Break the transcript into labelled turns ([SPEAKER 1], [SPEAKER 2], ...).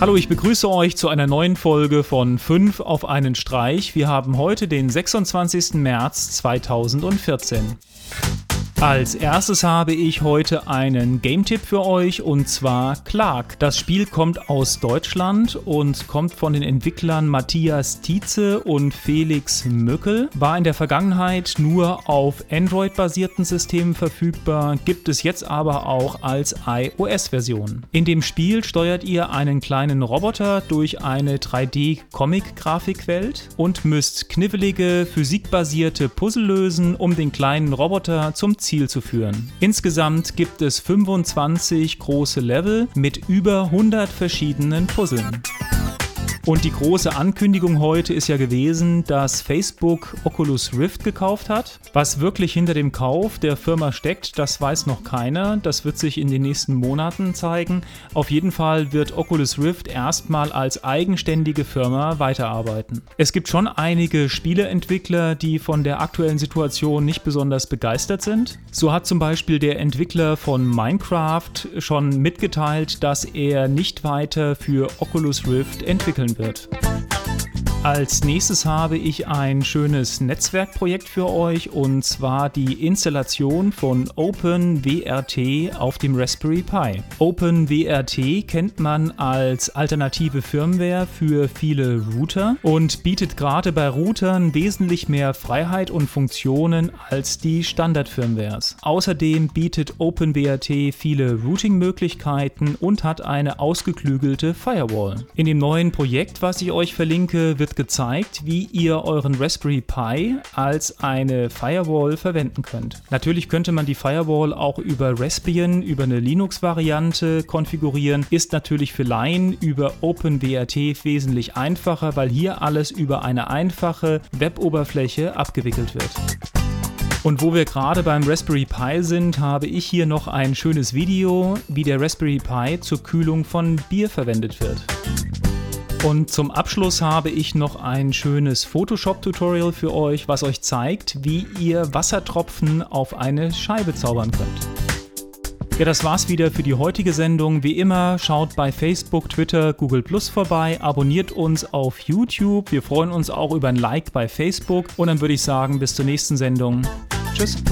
[SPEAKER 1] Hallo, ich begrüße euch zu einer neuen Folge von 5 auf einen Streich. Wir haben heute den 26. März 2014. Als erstes habe ich heute einen Game-Tipp für euch und zwar Clark. Das Spiel kommt aus Deutschland und kommt von den Entwicklern Matthias Tietze und Felix Mückel. War in der Vergangenheit nur auf Android-basierten Systemen verfügbar, gibt es jetzt aber auch als iOS-Version. In dem Spiel steuert ihr einen kleinen Roboter durch eine 3D-Comic-Grafikwelt und müsst knifflige, physikbasierte Puzzle lösen, um den kleinen Roboter zum Ziel Ziel zu führen. Insgesamt gibt es 25 große Level mit über 100 verschiedenen Puzzlen. Und die große Ankündigung heute ist ja gewesen, dass Facebook Oculus Rift gekauft hat. Was wirklich hinter dem Kauf der Firma steckt, das weiß noch keiner. Das wird sich in den nächsten Monaten zeigen. Auf jeden Fall wird Oculus Rift erstmal als eigenständige Firma weiterarbeiten. Es gibt schon einige Spieleentwickler, die von der aktuellen Situation nicht besonders begeistert sind. So hat zum Beispiel der Entwickler von Minecraft schon mitgeteilt, dass er nicht weiter für Oculus Rift entwickeln sein wird. Als nächstes habe ich ein schönes Netzwerkprojekt für euch und zwar die Installation von OpenWRT auf dem Raspberry Pi. OpenWRT kennt man als alternative Firmware für viele Router und bietet gerade bei Routern wesentlich mehr Freiheit und Funktionen als die Standard-Firmwares. Außerdem bietet OpenWRT viele Routing-Möglichkeiten und hat eine ausgeklügelte Firewall. In dem neuen Projekt, was ich euch verlinke, wird gezeigt, wie ihr euren Raspberry Pi als eine Firewall verwenden könnt. Natürlich könnte man die Firewall auch über Raspbian, über eine Linux-Variante konfigurieren. Ist natürlich für Laien über OpenWRT wesentlich einfacher, weil hier alles über eine einfache Web-Oberfläche abgewickelt wird. Und wo wir gerade beim Raspberry Pi sind, habe ich hier noch ein schönes Video, wie der Raspberry Pi zur Kühlung von Bier verwendet wird. Und zum Abschluss habe ich noch ein schönes Photoshop-Tutorial für euch, was euch zeigt, wie ihr Wassertropfen auf eine Scheibe zaubern könnt. Ja, das war's wieder für die heutige Sendung. Wie immer, schaut bei Facebook, Twitter, Google Plus vorbei, abonniert uns auf YouTube. Wir freuen uns auch über ein Like bei Facebook. Und dann würde ich sagen, bis zur nächsten Sendung. Tschüss.